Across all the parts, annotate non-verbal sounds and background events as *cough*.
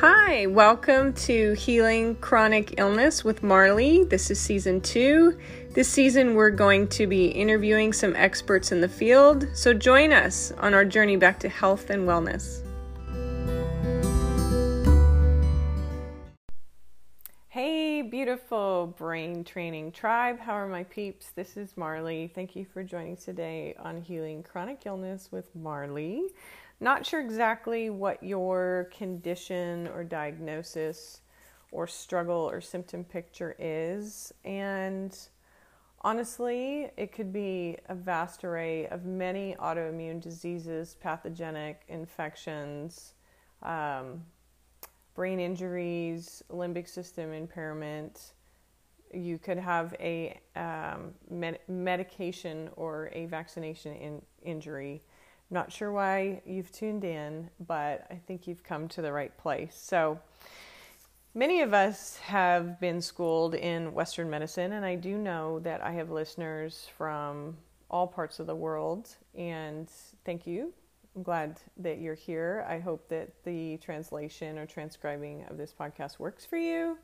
Hi, welcome to Healing Chronic Illness with Marley. This is season two. This season, we're going to be interviewing some experts in the field, so join us on our journey back to health and wellness. Hey, beautiful brain training tribe. How are my peeps? This is Marley. Thank you for joining today on Healing Chronic Illness with Marley. Not sure exactly what your condition or diagnosis or struggle or symptom picture is. And honestly, it could be a vast array of many autoimmune diseases, pathogenic infections, um, brain injuries, limbic system impairment. You could have a um, med- medication or a vaccination in- injury not sure why you've tuned in, but I think you've come to the right place. So, many of us have been schooled in Western medicine, and I do know that I have listeners from all parts of the world. And thank you. I'm glad that you're here. I hope that the translation or transcribing of this podcast works for you.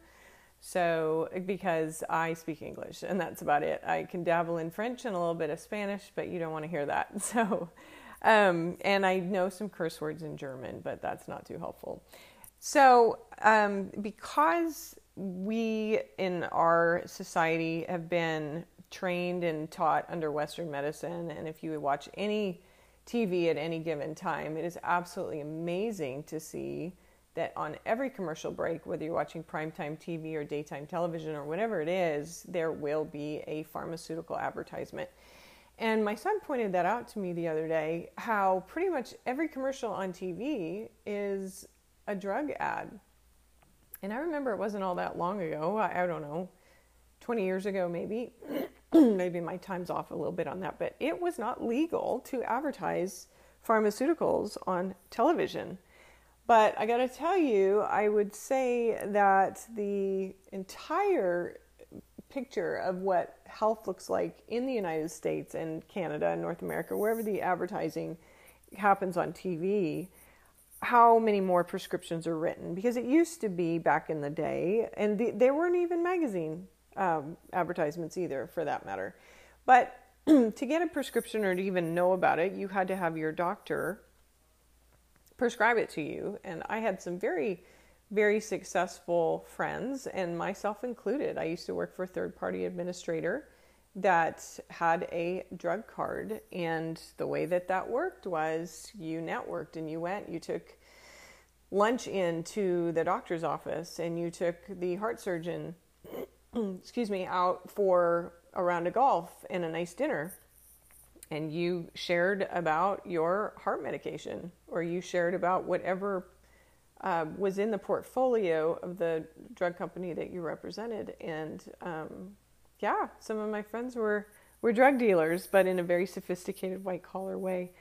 So, because I speak English, and that's about it. I can dabble in French and a little bit of Spanish, but you don't want to hear that. *laughs* So, um, and I know some curse words in German, but that's not too helpful. So, um, because we in our society have been trained and taught under Western medicine, and if you watch any TV at any given time, it is absolutely amazing to see that on every commercial break, whether you're watching primetime TV or daytime television or whatever it is, there will be a pharmaceutical advertisement. And my son pointed that out to me the other day how pretty much every commercial on TV is a drug ad. And I remember it wasn't all that long ago, I, I don't know, 20 years ago maybe. *clears throat* maybe my time's off a little bit on that, but it was not legal to advertise pharmaceuticals on television. But I got to tell you, I would say that the entire picture of what health looks like in the United States and Canada and North America, wherever the advertising happens on TV, how many more prescriptions are written. Because it used to be back in the day, and the, they weren't even magazine um, advertisements either, for that matter. But *clears throat* to get a prescription or to even know about it, you had to have your doctor prescribe it to you. And I had some very very successful friends, and myself included. I used to work for a third party administrator that had a drug card, and the way that that worked was you networked and you went, you took lunch into the doctor's office, and you took the heart surgeon, *clears throat* excuse me, out for a round of golf and a nice dinner. And you shared about your heart medication, or you shared about whatever uh, was in the portfolio of the drug company that you represented. And um, yeah, some of my friends were, were drug dealers, but in a very sophisticated white collar way.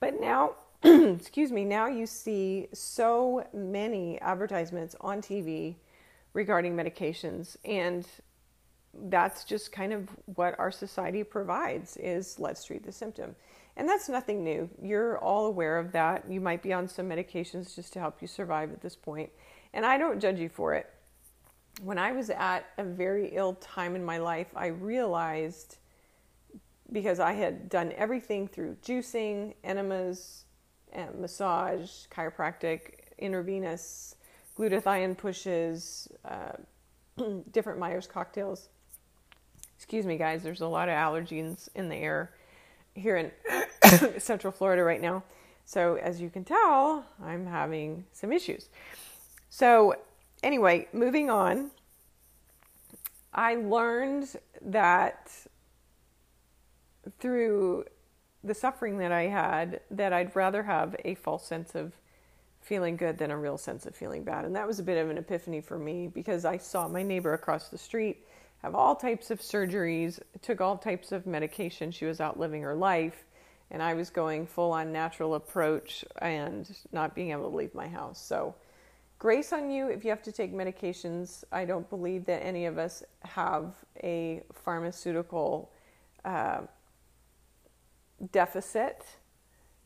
But now, *clears throat* excuse me, now you see so many advertisements on TV regarding medications and that's just kind of what our society provides is let's treat the symptom and that's nothing new. You're all aware of that. You might be on some medications just to help you survive at this point. And I don't judge you for it. When I was at a very ill time in my life, I realized because I had done everything through juicing, enemas, massage, chiropractic, intravenous, glutathione pushes, uh, *clears throat* different Myers cocktails. Excuse me, guys, there's a lot of allergens in the air here in *laughs* Central Florida right now. So, as you can tell, I'm having some issues. So, anyway, moving on, I learned that through the suffering that I had, that I'd rather have a false sense of feeling good than a real sense of feeling bad. And that was a bit of an epiphany for me because I saw my neighbor across the street have all types of surgeries, took all types of medication. She was out living her life, and I was going full on natural approach and not being able to leave my house. So, grace on you if you have to take medications. I don't believe that any of us have a pharmaceutical uh, deficit.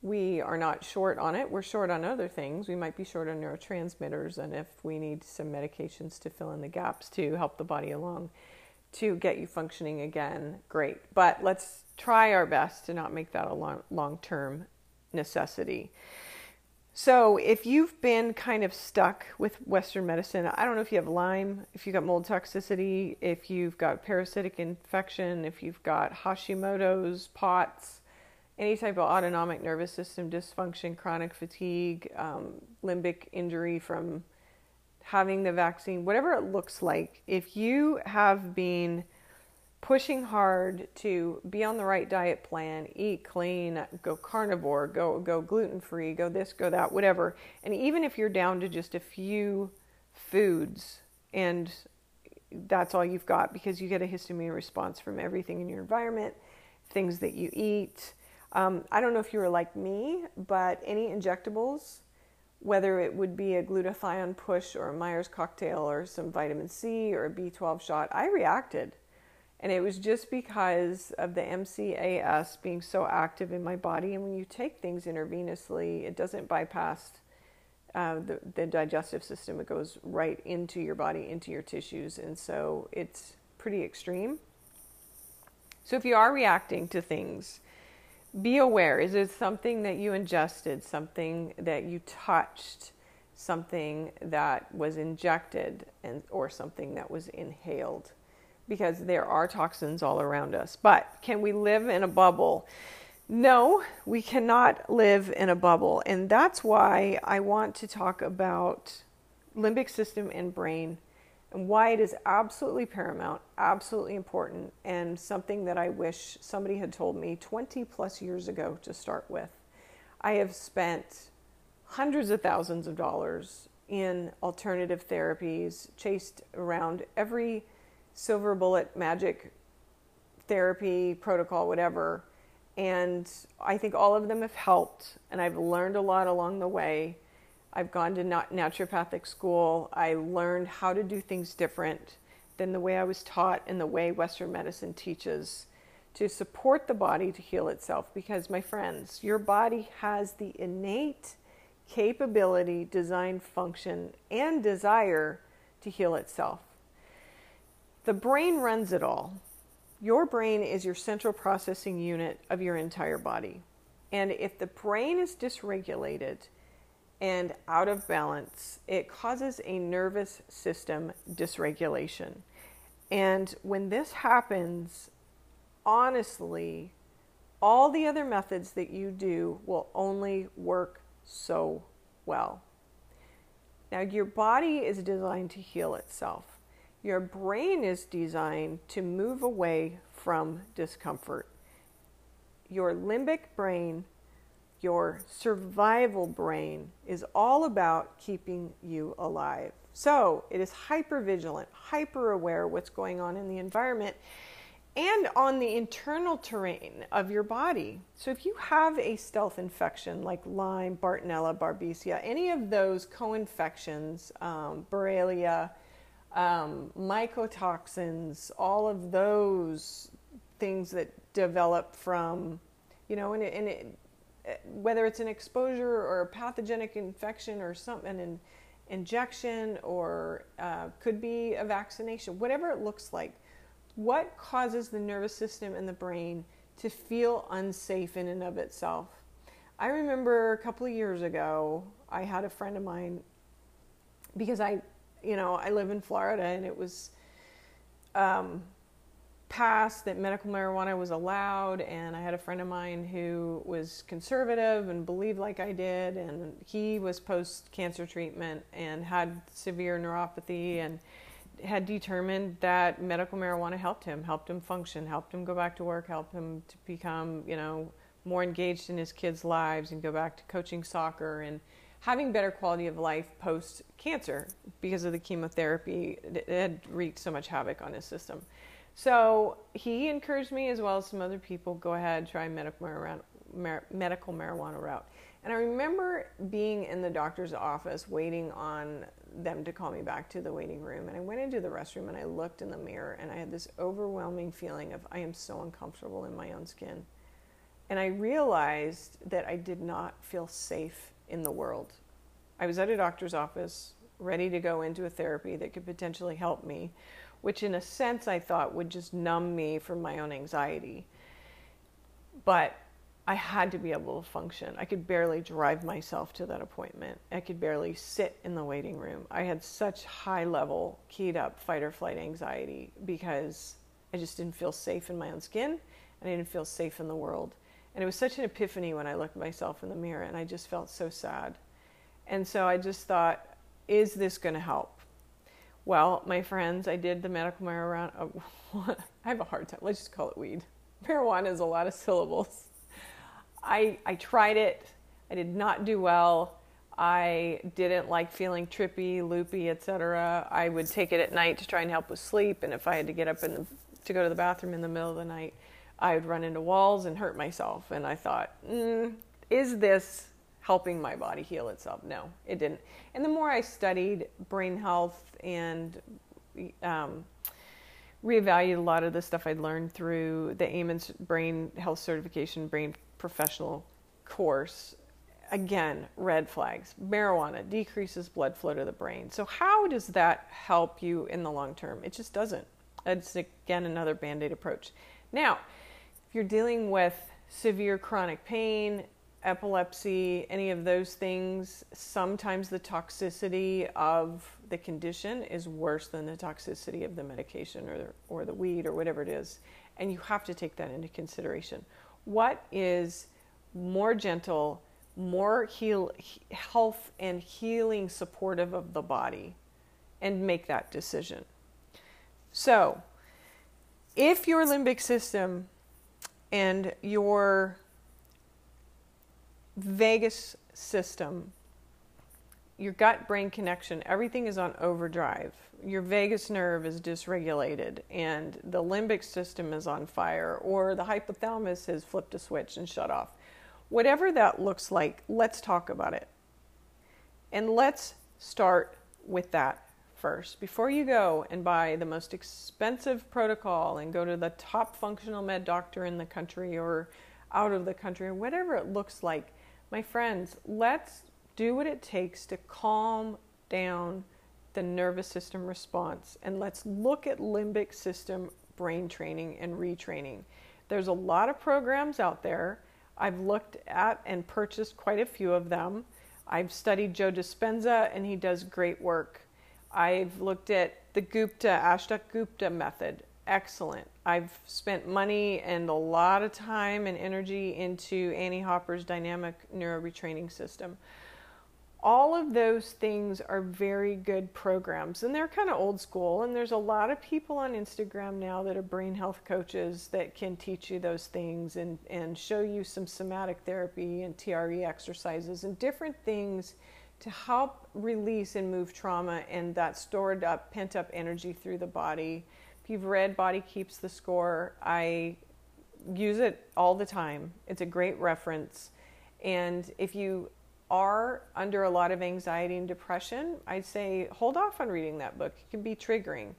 we are not short on it. We're short on other things. We might be short on neurotransmitters, and if we need some medications to fill in the gaps to help the body along to get you functioning again, great. But let's try our best to not make that a long term necessity. So, if you've been kind of stuck with Western medicine, I don't know if you have Lyme, if you've got mold toxicity, if you've got parasitic infection, if you've got Hashimoto's, POTS, any type of autonomic nervous system dysfunction, chronic fatigue, um, limbic injury from having the vaccine, whatever it looks like, if you have been pushing hard to be on the right diet plan, eat clean, go carnivore, go go gluten free, go this, go that, whatever. And even if you're down to just a few foods and that's all you've got because you get a histamine response from everything in your environment, things that you eat, um, I don't know if you were like me, but any injectables, whether it would be a glutathione push or a Myers cocktail or some vitamin C or a B12 shot, I reacted. And it was just because of the MCAS being so active in my body. And when you take things intravenously, it doesn't bypass uh, the, the digestive system, it goes right into your body, into your tissues. And so it's pretty extreme. So if you are reacting to things, be aware is it something that you ingested, something that you touched, something that was injected, and, or something that was inhaled? Because there are toxins all around us. But can we live in a bubble? No, we cannot live in a bubble. And that's why I want to talk about limbic system and brain and why it is absolutely paramount, absolutely important, and something that I wish somebody had told me 20 plus years ago to start with. I have spent hundreds of thousands of dollars in alternative therapies, chased around every silver bullet magic therapy protocol, whatever. And I think all of them have helped, and I've learned a lot along the way. I've gone to naturopathic school. I learned how to do things different than the way I was taught and the way Western medicine teaches to support the body to heal itself. Because, my friends, your body has the innate capability, design, function, and desire to heal itself. The brain runs it all. Your brain is your central processing unit of your entire body. And if the brain is dysregulated, and out of balance, it causes a nervous system dysregulation. And when this happens, honestly, all the other methods that you do will only work so well. Now, your body is designed to heal itself. Your brain is designed to move away from discomfort. Your limbic brain your survival brain is all about keeping you alive. So it is hyper vigilant, hyper aware what's going on in the environment and on the internal terrain of your body. So if you have a stealth infection like Lyme, Bartonella, Babesia, any of those co-infections, um, Borrelia, um, mycotoxins, all of those things that develop from, you know, and it, and it whether it's an exposure or a pathogenic infection or something, an injection or uh, could be a vaccination, whatever it looks like, what causes the nervous system and the brain to feel unsafe in and of itself? I remember a couple of years ago, I had a friend of mine because I, you know, I live in Florida and it was um, passed that medical marijuana was allowed, and I had a friend of mine who was conservative and believed like I did, and he was post cancer treatment and had severe neuropathy and had determined that medical marijuana helped him, helped him function, helped him go back to work, helped him to become, you know, more engaged in his kids' lives and go back to coaching soccer and having better quality of life post cancer because of the chemotherapy. It had wreaked so much havoc on his system. So he encouraged me, as well as some other people, go ahead, try medical marijuana, mar- medical marijuana route. And I remember being in the doctor's office waiting on them to call me back to the waiting room. And I went into the restroom and I looked in the mirror and I had this overwhelming feeling of I am so uncomfortable in my own skin. And I realized that I did not feel safe in the world. I was at a doctor's office, ready to go into a therapy that could potentially help me, which in a sense I thought would just numb me from my own anxiety. But I had to be able to function. I could barely drive myself to that appointment. I could barely sit in the waiting room. I had such high level, keyed up fight or flight anxiety because I just didn't feel safe in my own skin and I didn't feel safe in the world. And it was such an epiphany when I looked myself in the mirror and I just felt so sad. And so I just thought, is this going to help? Well, my friends, I did the medical marijuana. Oh, *laughs* I have a hard time. Let's just call it weed. Marijuana is a lot of syllables. I, I tried it. I did not do well. I didn't like feeling trippy, loopy, etc. I would take it at night to try and help with sleep, and if I had to get up the, to go to the bathroom in the middle of the night, I would run into walls and hurt myself. And I thought, mm, is this helping my body heal itself? No, it didn't. And the more I studied brain health and um, reevaluated a lot of the stuff I'd learned through the Amen Brain Health Certification, Brain professional course, again, red flags. Marijuana decreases blood flow to the brain. So, how does that help you in the long term? It just doesn't. It's again another band aid approach. Now, if you're dealing with severe chronic pain, epilepsy, any of those things, sometimes the toxicity of the condition is worse than the toxicity of the medication or the, or the weed or whatever it is. And you have to take that into consideration what is more gentle, more heal, health and healing supportive of the body, and make that decision. So, if your limbic system and your vagus system, your gut brain connection, everything is on overdrive your vagus nerve is dysregulated and the limbic system is on fire or the hypothalamus has flipped a switch and shut off. Whatever that looks like, let's talk about it. And let's start with that first. Before you go and buy the most expensive protocol and go to the top functional med doctor in the country or out of the country or whatever it looks like, my friends, let's do what it takes to calm down the nervous system response. And let's look at limbic system brain training and retraining. There's a lot of programs out there. I've looked at and purchased quite a few of them. I've studied Joe Dispenza and he does great work. I've looked at the Gupta, Ashok Gupta method. Excellent. I've spent money and a lot of time and energy into Annie Hopper's dynamic neuroretraining system all of those things are very good programs and they're kind of old school and there's a lot of people on instagram now that are brain health coaches that can teach you those things and, and show you some somatic therapy and TRE exercises and different things to help release and move trauma and that stored up pent up energy through the body if you've read body keeps the score i use it all the time it's a great reference and if you are under a lot of anxiety and depression, I'd say hold off on reading that book. It can be triggering.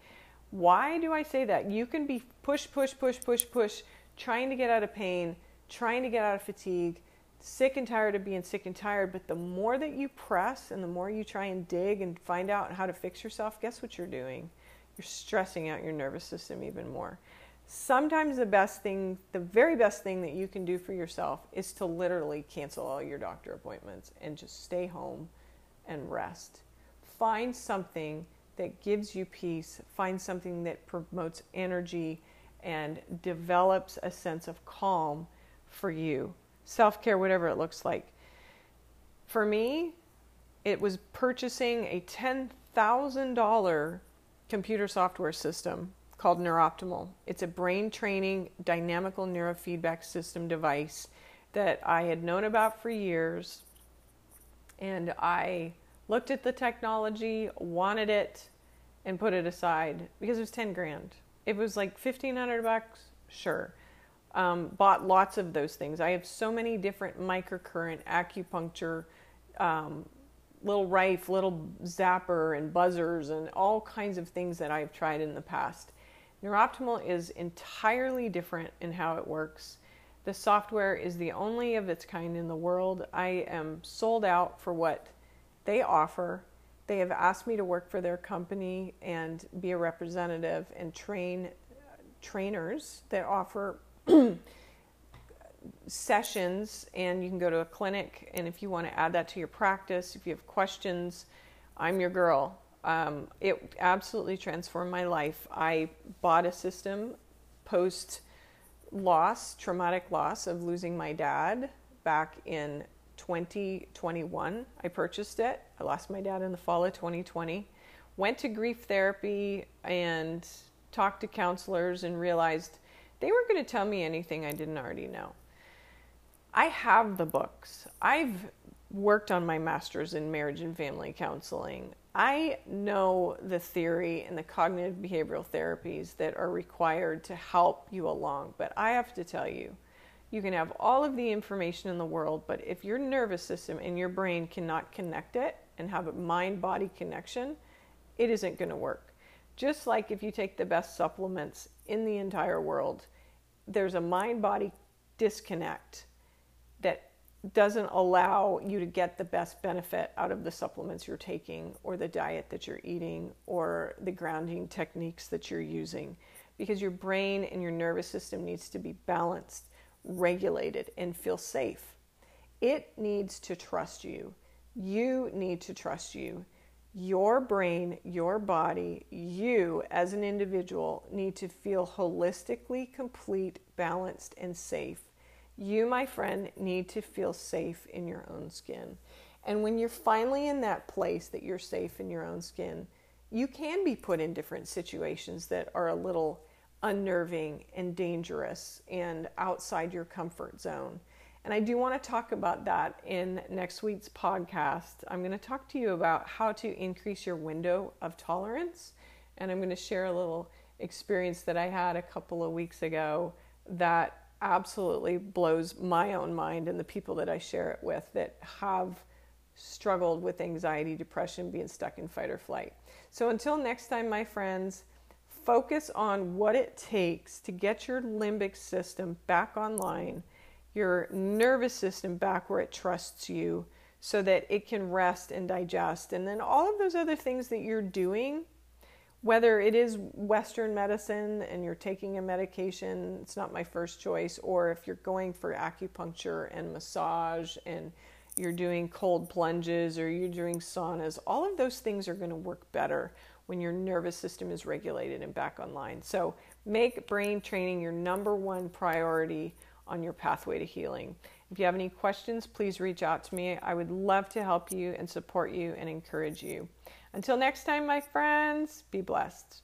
Why do I say that? You can be push, push, push, push, push, trying to get out of pain, trying to get out of fatigue, sick and tired of being sick and tired. But the more that you press and the more you try and dig and find out how to fix yourself, guess what you're doing? You're stressing out your nervous system even more sometimes the best thing, the very best thing that you can do for yourself is to literally cancel all your doctor appointments and just stay home and rest. Find something that gives you peace, find something that promotes energy and develops a sense of calm for you. Self care, whatever it looks like. For me, it was purchasing a $10,000 computer software system called Neuroptimal. It's a brain training dynamical neurofeedback system device that I had known about for years. And I looked at the technology, wanted it, and put it aside because it was 10 grand. It was like 1500 bucks, sure. Um, bought lots of those things. I have so many different microcurrent, acupuncture, um, little rife, little zapper, and buzzers, and all kinds of things that I've tried in the past. Neuroptimal is entirely different in how it works. The software is the only of its kind in the world. I am sold out for what they offer. They have asked me to work for their company and be a representative and train trainers that offer *clears throat* sessions and you can go to a clinic and if you want to add that to your practice if you have questions i'm your girl. Um, it absolutely transformed my life. I bought a system post loss traumatic loss of losing my dad back in 2021 i purchased it. I lost my dad in the fall of 2020 went to grief therapy and talked to counselors and realized they weren't going to tell me anything i didn't already know I have the books. I've worked on my master's in marriage and family counseling. I know the theory and the cognitive behavioral therapies that are required to help you along, but I have to tell you, you can have all of the information in the world, but if your nervous system and your brain cannot connect it and have a mind body connection, it isn't going to work. Just like if you take the best supplements in the entire world, there's a mind body disconnect doesn't allow you to get the best benefit out of the supplements you're taking or the diet that you're eating or the grounding techniques that you're using because your brain and your nervous system needs to be balanced, regulated and feel safe. It needs to trust you. You need to trust you. Your brain, your body, you as an individual need to feel holistically complete, balanced and safe you, my friend, need to feel safe in your own skin. And when you're finally in that place that you're safe in your own skin, you can be put in different situations that are a little unnerving and dangerous and outside your comfort zone. And I do want to talk about that in next week's podcast. I'm going to talk to you about how to increase your window of tolerance. And I'm going to share a little experience that I had a couple of weeks ago that absolutely blows my own mind and the people that I share it with that have struggled with anxiety, depression, being stuck in fight or flight. So until next time, my friends, focus on what it takes to get your limbic system back online, your nervous system back where it trusts you so that it can rest and digest. And then all of those other things that you're doing whether it is Western medicine and you're taking a medication, it's not my first choice, or if you're going for acupuncture and massage and you're doing cold plunges or you're doing saunas, all of those things are going to work better when your nervous system is regulated and back online. So make brain training your number one priority on your pathway to healing. If you have any questions, please reach out to me. I would love to help you and support you and encourage you. Until next time, my friends, be blessed.